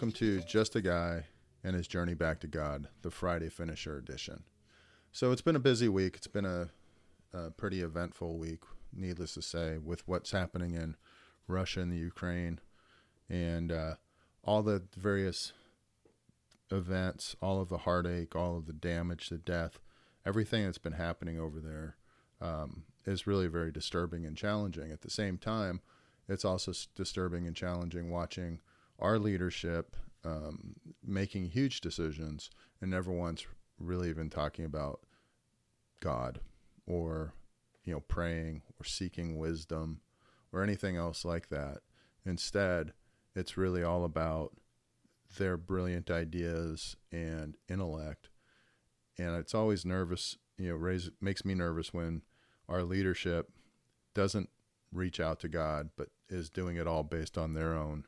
welcome to Just a Guy and His Journey Back to God, the Friday Finisher edition. So it's been a busy week. It's been a, a pretty eventful week, needless to say, with what's happening in Russia and the Ukraine and uh, all the various events, all of the heartache, all of the damage, the death, everything that's been happening over there um, is really very disturbing and challenging. At the same time, it's also disturbing and challenging watching our leadership um, making huge decisions and never once really even talking about God or you know praying or seeking wisdom or anything else like that. Instead, it's really all about their brilliant ideas and intellect. And it's always nervous, you know, raise, makes me nervous when our leadership doesn't reach out to God, but is doing it all based on their own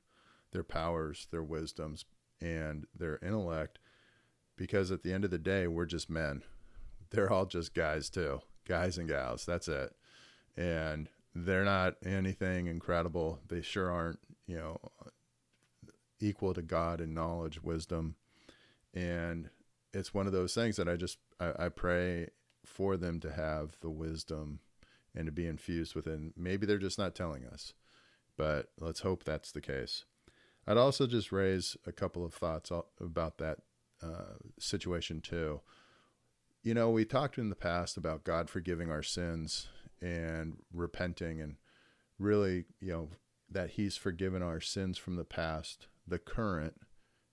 their powers, their wisdoms, and their intellect. Because at the end of the day, we're just men. They're all just guys, too. Guys and gals. That's it. And they're not anything incredible. They sure aren't, you know, equal to God in knowledge, wisdom. And it's one of those things that I just, I, I pray for them to have the wisdom and to be infused within. Maybe they're just not telling us, but let's hope that's the case. I'd also just raise a couple of thoughts about that uh, situation too. You know, we talked in the past about God forgiving our sins and repenting, and really, you know, that He's forgiven our sins from the past, the current,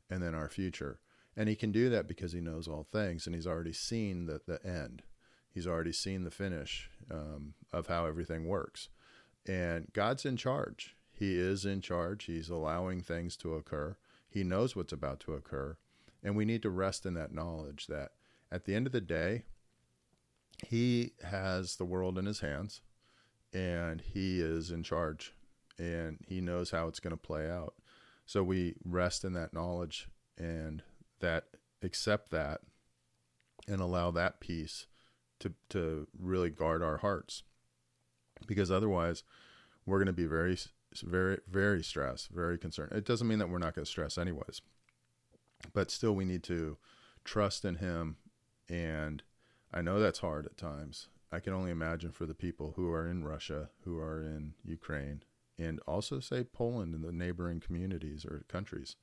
and then our future. And He can do that because He knows all things, and He's already seen the, the end. He's already seen the finish um, of how everything works. And God's in charge. He is in charge. He's allowing things to occur. He knows what's about to occur. And we need to rest in that knowledge that at the end of the day, He has the world in His hands and He is in charge and He knows how it's going to play out. So we rest in that knowledge and that accept that and allow that peace to, to really guard our hearts. Because otherwise, we're going to be very very very stressed, very concerned. It doesn't mean that we're not going to stress anyways, but still we need to trust in Him. And I know that's hard at times. I can only imagine for the people who are in Russia, who are in Ukraine, and also say Poland and the neighboring communities or countries.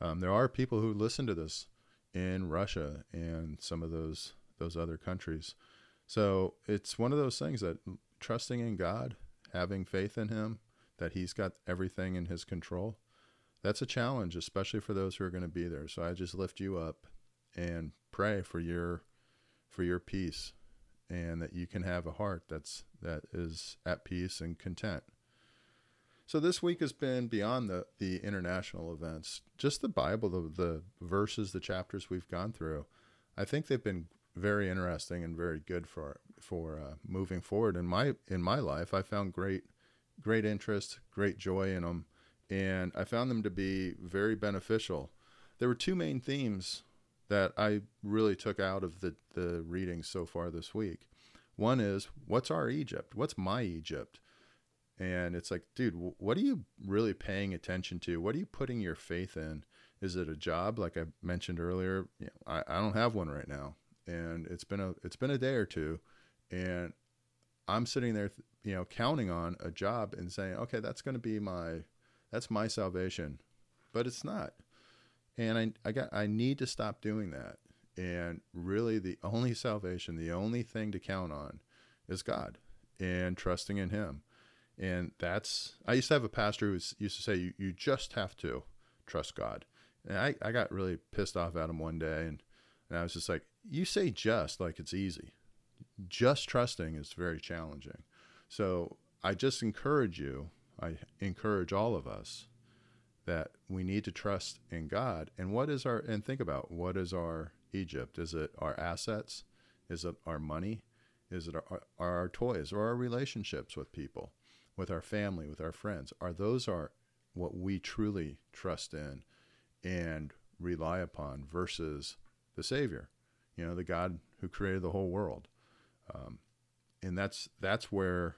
Um, there are people who listen to this in Russia and some of those those other countries. So it's one of those things that trusting in God, having faith in Him, that he's got everything in his control, that's a challenge, especially for those who are going to be there. So I just lift you up and pray for your for your peace and that you can have a heart that's that is at peace and content. So this week has been beyond the the international events, just the Bible, the the verses, the chapters we've gone through. I think they've been very interesting and very good for for uh, moving forward in my in my life. I found great great interest, great joy in them, and I found them to be very beneficial. There were two main themes that I really took out of the, the readings so far this week. One is, what's our Egypt? What's my Egypt? And it's like, dude, what are you really paying attention to? What are you putting your faith in? Is it a job, like I mentioned earlier? You know, I, I don't have one right now, and it's been a it's been a day or two, and I'm sitting there you know, counting on a job and saying, okay, that's going to be my, that's my salvation, but it's not. And I, I got, I need to stop doing that. And really, the only salvation, the only thing to count on, is God and trusting in Him. And that's, I used to have a pastor who used to say, you, you just have to trust God. And I, I got really pissed off at him one day. And, and I was just like, you say just like it's easy. Just trusting is very challenging. So I just encourage you, I encourage all of us that we need to trust in God. And what is our, and think about what is our Egypt? Is it our assets? Is it our money? Is it our, our toys or our relationships with people, with our family, with our friends? Are those our, what we truly trust in and rely upon versus the Savior, you know, the God who created the whole world? Um, and that's that's where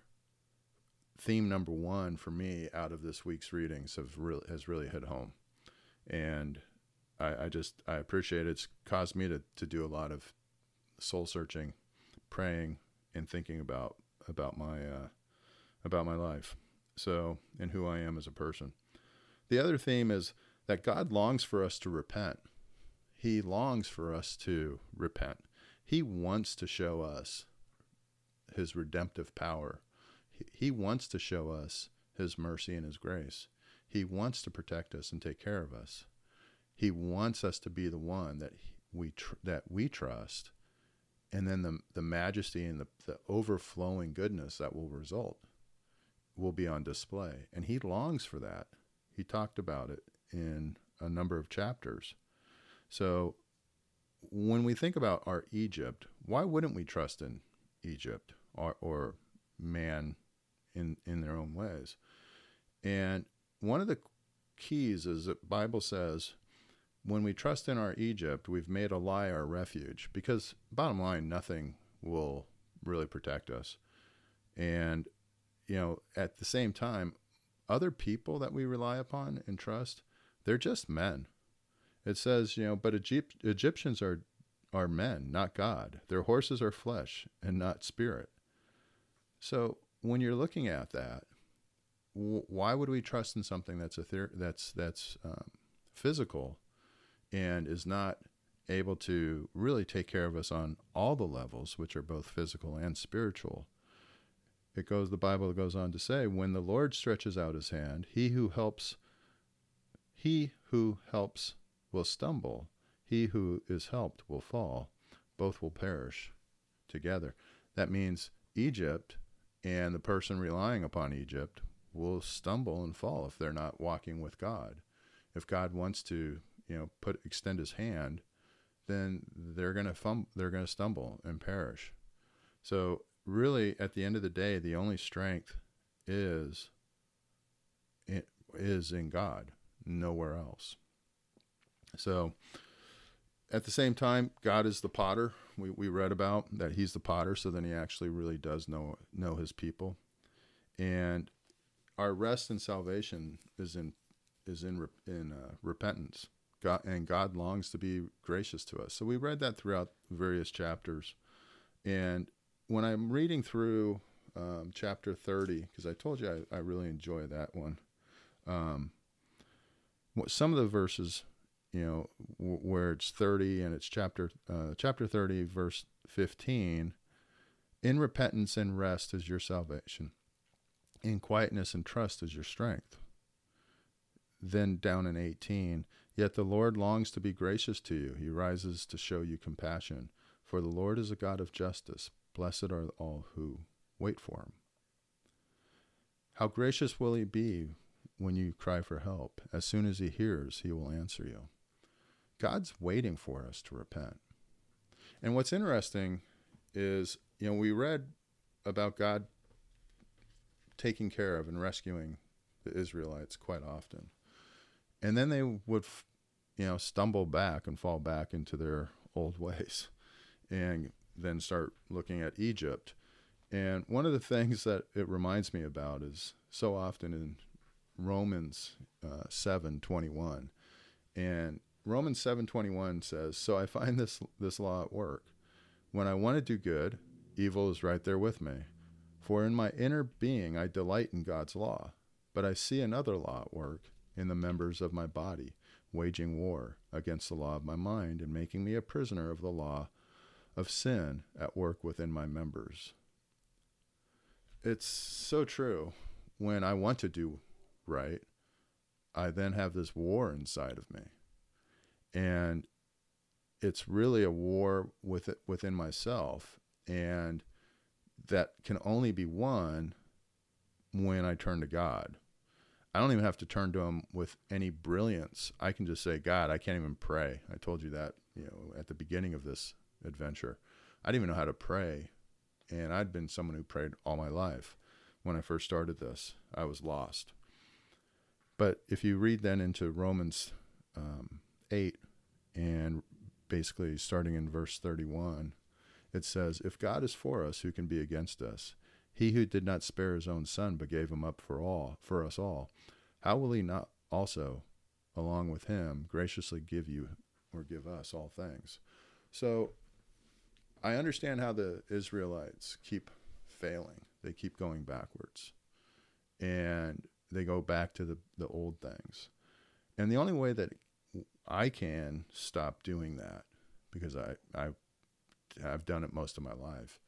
theme number one for me out of this week's readings have really has really hit home, and I, I just I appreciate it. It's caused me to to do a lot of soul searching, praying, and thinking about about my uh, about my life. So and who I am as a person. The other theme is that God longs for us to repent. He longs for us to repent. He wants to show us his redemptive power. He wants to show us his mercy and his grace. He wants to protect us and take care of us. He wants us to be the one that we tr- that we trust, and then the the majesty and the, the overflowing goodness that will result will be on display. And he longs for that. He talked about it in a number of chapters. So when we think about our Egypt, why wouldn't we trust in Egypt or, or man in in their own ways? And one of the keys is that Bible says when we trust in our Egypt, we've made a lie our refuge because bottom line nothing will really protect us. And you know, at the same time, other people that we rely upon and trust, they're just men. It says, you know, but Egypt, Egyptians are are men, not God. Their horses are flesh and not spirit. So when you're looking at that, w- why would we trust in something that's a ther- that's that's um, physical and is not able to really take care of us on all the levels, which are both physical and spiritual? It goes. The Bible goes on to say, "When the Lord stretches out His hand, he who helps, he who helps will stumble." He who is helped will fall. Both will perish together. That means Egypt and the person relying upon Egypt will stumble and fall if they're not walking with God. If God wants to, you know, put extend his hand, then they're going to fum- they're going to stumble and perish. So really at the end of the day the only strength is is in God, nowhere else. So at the same time, God is the potter. We, we read about that He's the potter, so then He actually really does know know His people, and our rest and salvation is in is in in uh, repentance. God and God longs to be gracious to us. So we read that throughout various chapters, and when I'm reading through um, chapter 30, because I told you I, I, really enjoy that one. Um, some of the verses you know, w- where it's 30 and it's chapter uh, chapter 30 verse 15. In repentance and rest is your salvation. In quietness and trust is your strength. Then down in 18, yet the Lord longs to be gracious to you. He rises to show you compassion. For the Lord is a God of justice. Blessed are all who wait for him. How gracious will he be when you cry for help? As soon as he hears, he will answer you. God's waiting for us to repent. And what's interesting is, you know, we read about God taking care of and rescuing the Israelites quite often. And then they would, you know, stumble back and fall back into their old ways and then start looking at Egypt. And one of the things that it reminds me about is so often in Romans uh, 7 21. And Romans 7:21 says, "So I find this this law at work. When I want to do good, evil is right there with me. For in my inner being I delight in God's law, but I see another law at work in the members of my body, waging war against the law of my mind and making me a prisoner of the law of sin at work within my members." It's so true. When I want to do right, I then have this war inside of me and it's really a war with it within myself and that can only be won when I turn to God. I don't even have to turn to him with any brilliance. I can just say, God, I can't even pray. I told you that, you know, at the beginning of this adventure. I didn't even know how to pray. And I'd been someone who prayed all my life. When I first started this, I was lost. But if you read then into Romans um, 8 and basically starting in verse 31 it says if god is for us who can be against us he who did not spare his own son but gave him up for all for us all how will he not also along with him, graciously give you or give us all things. So I understand how the Israelites keep failing. They keep going backwards. And they go back to the, the old things. And the only way that I can stop doing that, because I, I have done it most of my life,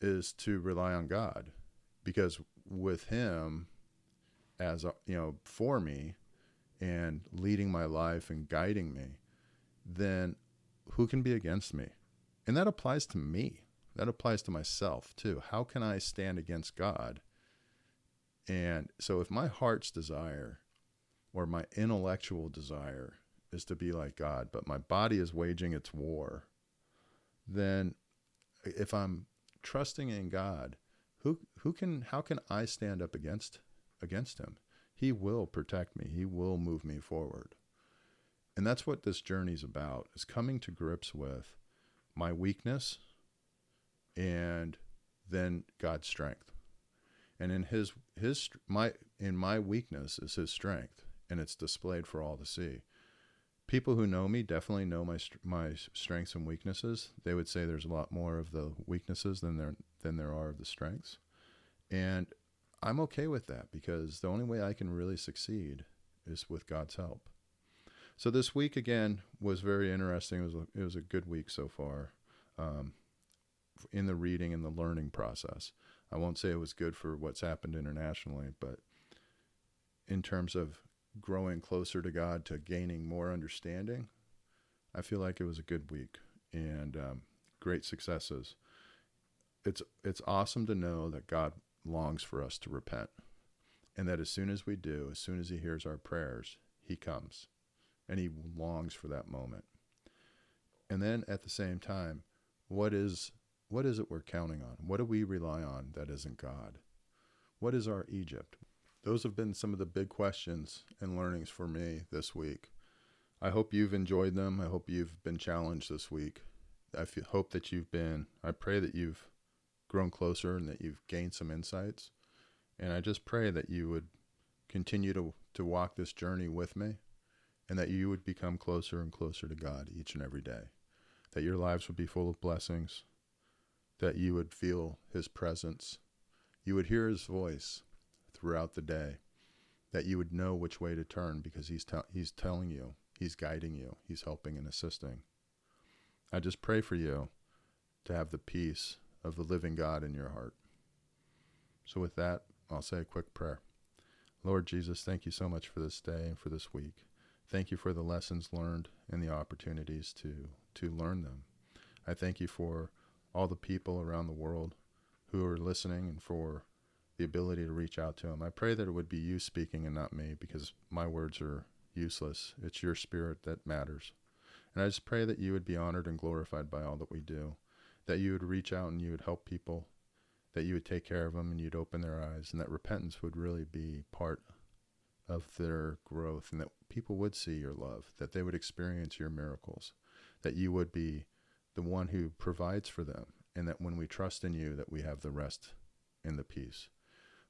is to rely on God. Because with Him as, you know, for me and leading my life and guiding me, then who can be against me? And that applies to me. That applies to myself too. How can I stand against God? And so if my heart's desire or my intellectual desire is to be like God, but my body is waging its war, then if I'm trusting in God, who who can how can I stand up against against him? He will protect me. He will move me forward. And that's what this journey's about, is coming to grips with my weakness and then God's strength. And in his his my in my weakness is his strength and it's displayed for all to see. People who know me definitely know my my strengths and weaknesses. They would say there's a lot more of the weaknesses than there than there are of the strengths. And I'm okay with that because the only way I can really succeed is with God's help. So this week again was very interesting. It was a, it was a good week so far, um, in the reading and the learning process. I won't say it was good for what's happened internationally, but in terms of growing closer to God, to gaining more understanding, I feel like it was a good week and um, great successes. It's it's awesome to know that God longs for us to repent, and that as soon as we do, as soon as He hears our prayers, He comes and he longs for that moment. And then at the same time, what is what is it we're counting on? What do we rely on that isn't God? What is our Egypt? Those have been some of the big questions and learnings for me this week. I hope you've enjoyed them. I hope you've been challenged this week. I hope that you've been, I pray that you've grown closer and that you've gained some insights. And I just pray that you would continue to, to walk this journey with me and that you would become closer and closer to God each and every day. That your lives would be full of blessings, that you would feel His presence, you would hear His voice throughout the day, that you would know which way to turn because He's, te- he's telling you, He's guiding you, He's helping and assisting. I just pray for you to have the peace of the living God in your heart. So, with that, I'll say a quick prayer. Lord Jesus, thank you so much for this day and for this week. Thank you for the lessons learned and the opportunities to, to learn them. I thank you for all the people around the world who are listening and for the ability to reach out to them. I pray that it would be you speaking and not me because my words are useless. It's your spirit that matters. And I just pray that you would be honored and glorified by all that we do, that you would reach out and you would help people, that you would take care of them and you'd open their eyes, and that repentance would really be part of their growth and that people would see your love, that they would experience your miracles, that you would be the one who provides for them, and that when we trust in you, that we have the rest and the peace.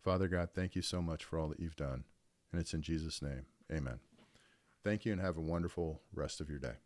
Father God, thank you so much for all that you've done. And it's in Jesus' name. Amen. Thank you and have a wonderful rest of your day.